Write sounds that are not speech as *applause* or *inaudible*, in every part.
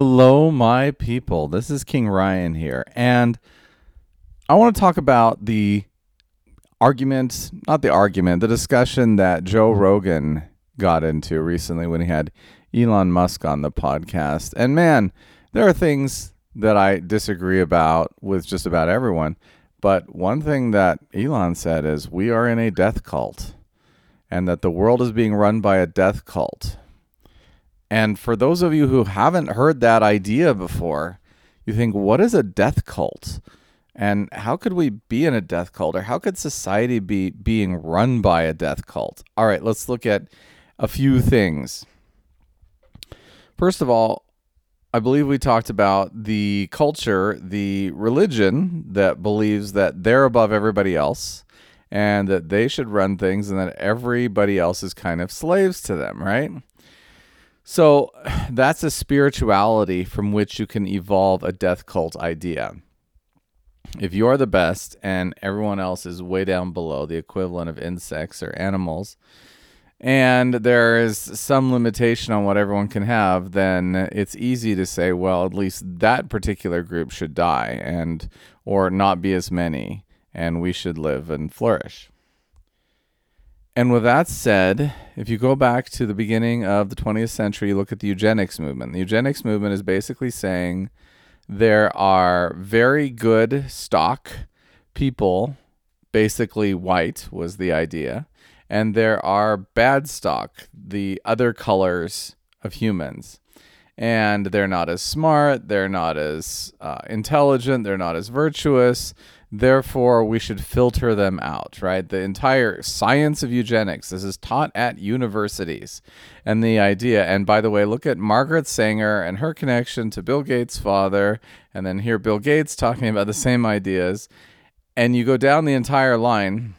Hello, my people. This is King Ryan here, and I want to talk about the argument, not the argument, the discussion that Joe Rogan got into recently when he had Elon Musk on the podcast. And man, there are things that I disagree about with just about everyone. But one thing that Elon said is we are in a death cult and that the world is being run by a death cult. And for those of you who haven't heard that idea before, you think, what is a death cult? And how could we be in a death cult? Or how could society be being run by a death cult? All right, let's look at a few things. First of all, I believe we talked about the culture, the religion that believes that they're above everybody else and that they should run things and that everybody else is kind of slaves to them, right? So *sighs* that's a spirituality from which you can evolve a death cult idea. If you're the best and everyone else is way down below, the equivalent of insects or animals, and there is some limitation on what everyone can have, then it's easy to say, well, at least that particular group should die and or not be as many, and we should live and flourish. And with that said, if you go back to the beginning of the 20th century, look at the eugenics movement. The eugenics movement is basically saying there are very good stock people, basically white was the idea, and there are bad stock, the other colors of humans. And they're not as smart, they're not as uh, intelligent, they're not as virtuous, Therefore, we should filter them out, right? The entire science of eugenics, this is taught at universities. And the idea, and by the way, look at Margaret Sanger and her connection to Bill Gates' father, and then hear Bill Gates talking about the same ideas. And you go down the entire line,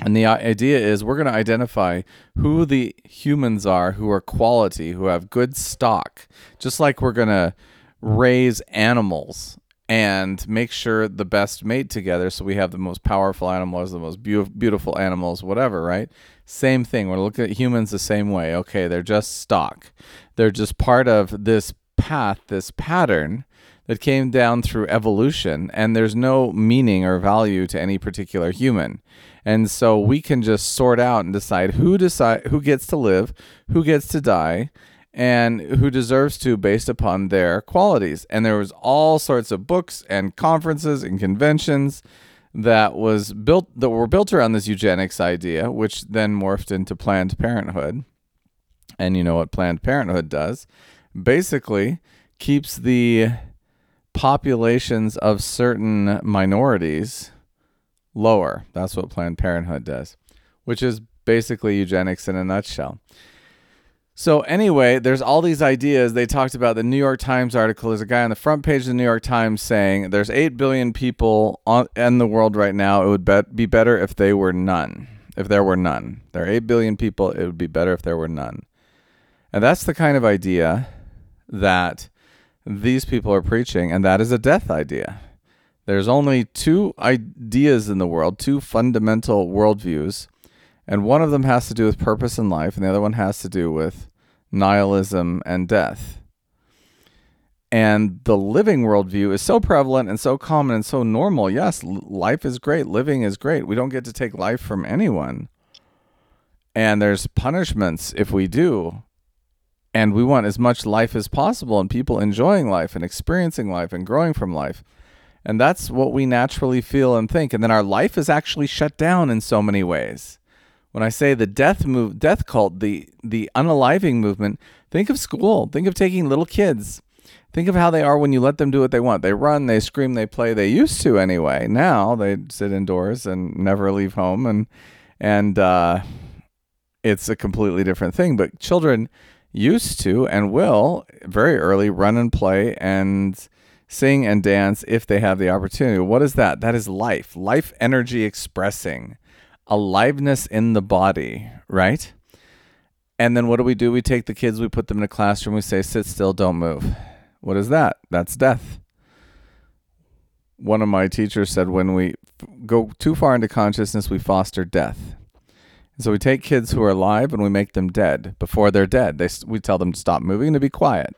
and the idea is we're going to identify who the humans are who are quality, who have good stock, just like we're going to raise animals and make sure the best mate together so we have the most powerful animals, the most be- beautiful animals, whatever, right? Same thing. We're looking at humans the same way. Okay, they're just stock. They're just part of this path, this pattern that came down through evolution, and there's no meaning or value to any particular human. And so we can just sort out and decide who decide who gets to live, who gets to die, and who deserves to based upon their qualities. And there was all sorts of books and conferences and conventions that was built that were built around this eugenics idea, which then morphed into Planned Parenthood. And you know what Planned Parenthood does? Basically, keeps the populations of certain minorities lower. That's what Planned Parenthood does, which is basically eugenics in a nutshell. So anyway, there's all these ideas. They talked about the New York Times article. There's a guy on the front page of the New York Times saying there's eight billion people on, in the world right now. It would be, be better if they were none. If there were none, there are eight billion people. It would be better if there were none. And that's the kind of idea that these people are preaching, and that is a death idea. There's only two ideas in the world, two fundamental worldviews and one of them has to do with purpose in life, and the other one has to do with nihilism and death. And the living worldview is so prevalent and so common and so normal. Yes, life is great. Living is great. We don't get to take life from anyone. And there's punishments if we do. And we want as much life as possible and people enjoying life and experiencing life and growing from life. And that's what we naturally feel and think. And then our life is actually shut down in so many ways when I say the death move, death cult, the the unaliving movement, think of school. Think of taking little kids. Think of how they are when you let them do what they want. They run, they scream, they play. They used to anyway. Now they sit indoors and never leave home, and and uh, it's a completely different thing. But children used to and will very early run and play and sing and dance if they have the opportunity. What is that? That is life, life energy expressing aliveness in the body, right? And then what do we do? We take the kids, we put them in a classroom, we say, sit still, don't move. What is that? That's death. One of my teachers said, when we go too far into consciousness, we foster death. So we take kids who are alive and we make them dead before they're dead. They, we tell them to stop moving and to be quiet.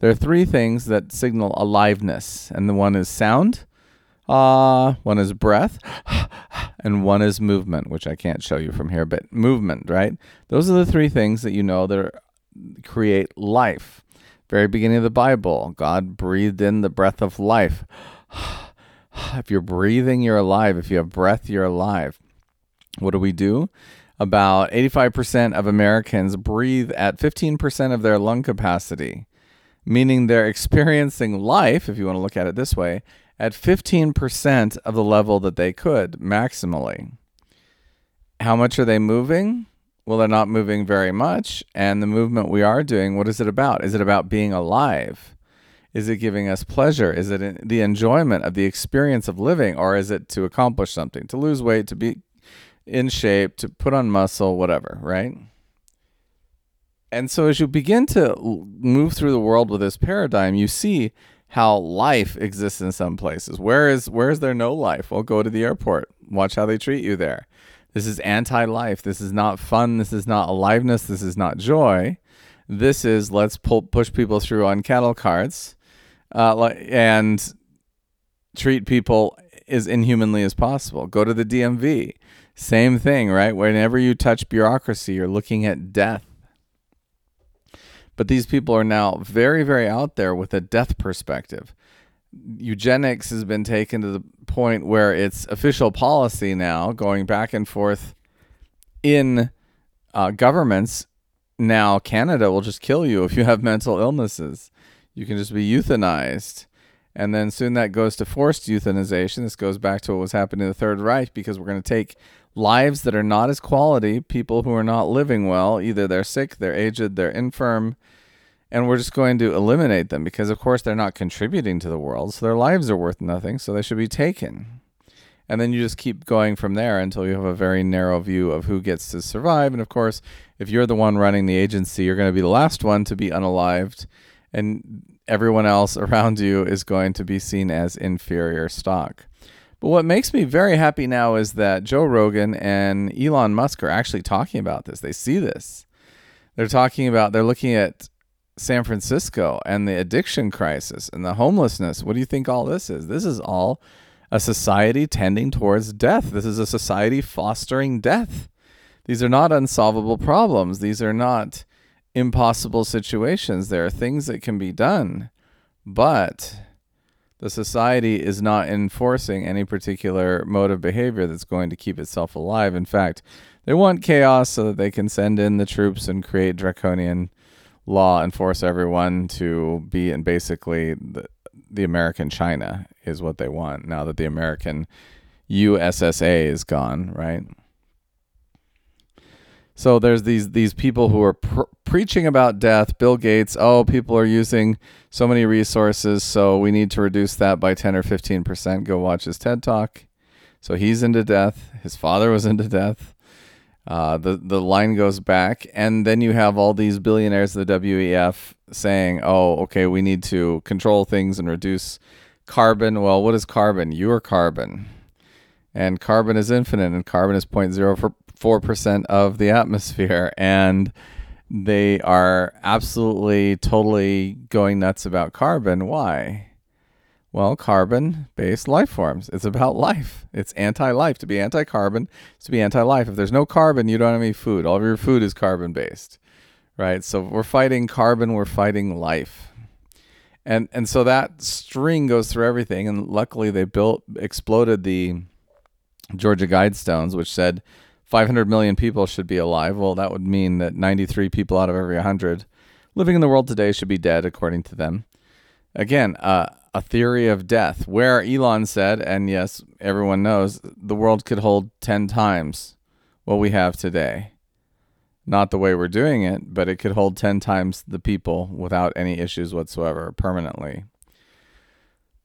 There are three things that signal aliveness, and the one is sound, uh, one is breath, *sighs* and one is movement, which I can't show you from here, but movement, right? Those are the three things that you know that create life. Very beginning of the Bible, God breathed in the breath of life. *sighs* if you're breathing, you're alive. If you have breath, you're alive. What do we do? About 85% of Americans breathe at 15% of their lung capacity, meaning they're experiencing life, if you want to look at it this way, at 15% of the level that they could maximally. How much are they moving? Well, they're not moving very much. And the movement we are doing, what is it about? Is it about being alive? Is it giving us pleasure? Is it the enjoyment of the experience of living? Or is it to accomplish something, to lose weight, to be in shape, to put on muscle, whatever, right? And so as you begin to move through the world with this paradigm, you see how life exists in some places. Where is where is there no life? Well, go to the airport. Watch how they treat you there. This is anti-life. This is not fun. This is not aliveness. This is not joy. This is let's pull, push people through on cattle carts uh, and treat people as inhumanly as possible. Go to the DMV. Same thing, right? Whenever you touch bureaucracy, you're looking at death. But these people are now very, very out there with a death perspective. Eugenics has been taken to the point where it's official policy now, going back and forth in uh, governments. Now, Canada will just kill you if you have mental illnesses you can just be euthanized. And then soon that goes to forced euthanization. This goes back to what was happening in the Third Reich because we're going to take lives that are not as quality, people who are not living well, either they're sick, they're aged, they're infirm, and we're just going to eliminate them because, of course, they're not contributing to the world. So their lives are worth nothing. So they should be taken. And then you just keep going from there until you have a very narrow view of who gets to survive. And of course, if you're the one running the agency, you're going to be the last one to be unalived and everyone else around you is going to be seen as inferior stock. But what makes me very happy now is that Joe Rogan and Elon Musk are actually talking about this. They see this. They're talking about, they're looking at San Francisco and the addiction crisis and the homelessness. What do you think all this is? This is all a society tending towards death. This is a society fostering death. These are not unsolvable problems. These are not impossible situations. There are things that can be done, but the society is not enforcing any particular mode of behavior that's going to keep itself alive. In fact, they want chaos so that they can send in the troops and create draconian law and force everyone to be in basically the, the American China is what they want now that the American USSA is gone, right? So there's these these people who are pr- preaching about death. Bill Gates, oh, people are using so many resources, so we need to reduce that by 10 or 15 percent. Go watch his TED talk. So he's into death. His father was into death. Uh, the the line goes back, and then you have all these billionaires of the WEF saying, "Oh, okay, we need to control things and reduce carbon." Well, what is carbon? You're carbon, and carbon is infinite, and carbon is 0.04 4% of the atmosphere. And they are absolutely, totally going nuts about carbon. Why? Well, carbon based life forms. It's about life. It's anti life. To be anti carbon is to be anti life. If there's no carbon, you don't have any food. All of your food is carbon based, right? So we're fighting carbon, we're fighting life. And, and so that string goes through everything. And luckily, they built, exploded the Georgia Guidestones, which said 500 million people should be alive. Well, that would mean that 93 people out of every 100 living in the world today should be dead, according to them. Again, uh, a theory of death, where Elon said, and yes, everyone knows, the world could hold 10 times what we have today. Not the way we're doing it, but it could hold 10 times the people without any issues whatsoever permanently.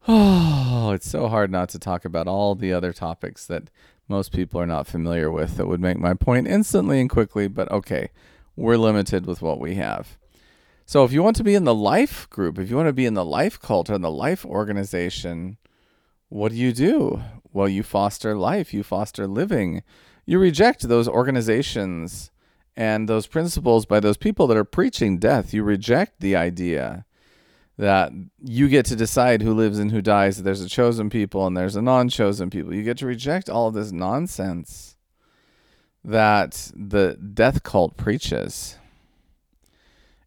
*sighs* Oh, it's so hard not to talk about all the other topics that most people are not familiar with that would make my point instantly and quickly, but okay, we're limited with what we have. So if you want to be in the life group, if you want to be in the life cult or in the life organization, what do you do? Well, you foster life, you foster living. You reject those organizations and those principles by those people that are preaching death. You reject the idea that you get to decide who lives and who dies. There's a chosen people and there's a non chosen people. You get to reject all of this nonsense that the death cult preaches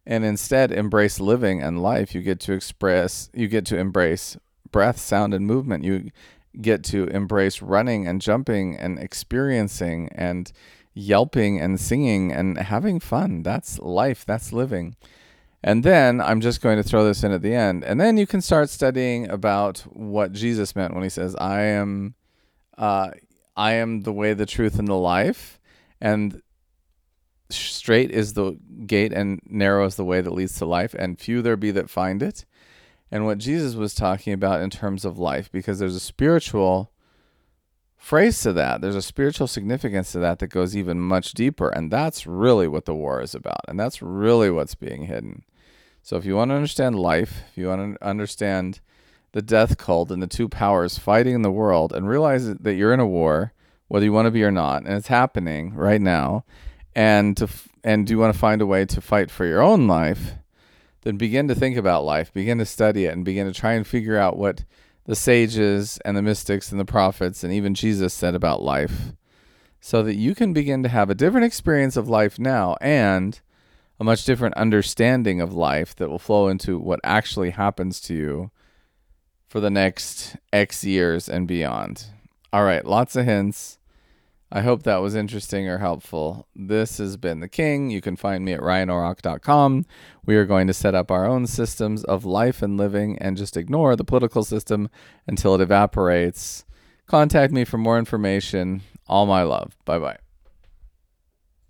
and instead embrace living and life. You get to express, you get to embrace breath, sound, and movement. You get to embrace running and jumping and experiencing and yelping and singing and having fun. That's life, that's living. And then I'm just going to throw this in at the end. And then you can start studying about what Jesus meant when he says, I am uh, I am the way, the truth, and the life. And straight is the gate and narrow is the way that leads to life, and few there be that find it. And what Jesus was talking about in terms of life, because there's a spiritual phrase to that. There's a spiritual significance to that that goes even much deeper. And that's really what the war is about. And that's really what's being hidden. So if you want to understand life, if you want to understand the death cult and the two powers fighting in the world and realize that you're in a war, whether you want to be or not, and it's happening right now, and to and do you want to find a way to fight for your own life, then begin to think about life, begin to study it, and begin to try and figure out what the sages and the mystics and the prophets and even Jesus said about life so that you can begin to have a different experience of life now and a much different understanding of life that will flow into what actually happens to you for the next X years and beyond. All right, lots of hints. I hope that was interesting or helpful. This has been The King. You can find me at ryanorock.com. We are going to set up our own systems of life and living and just ignore the political system until it evaporates. Contact me for more information. All my love. Bye bye.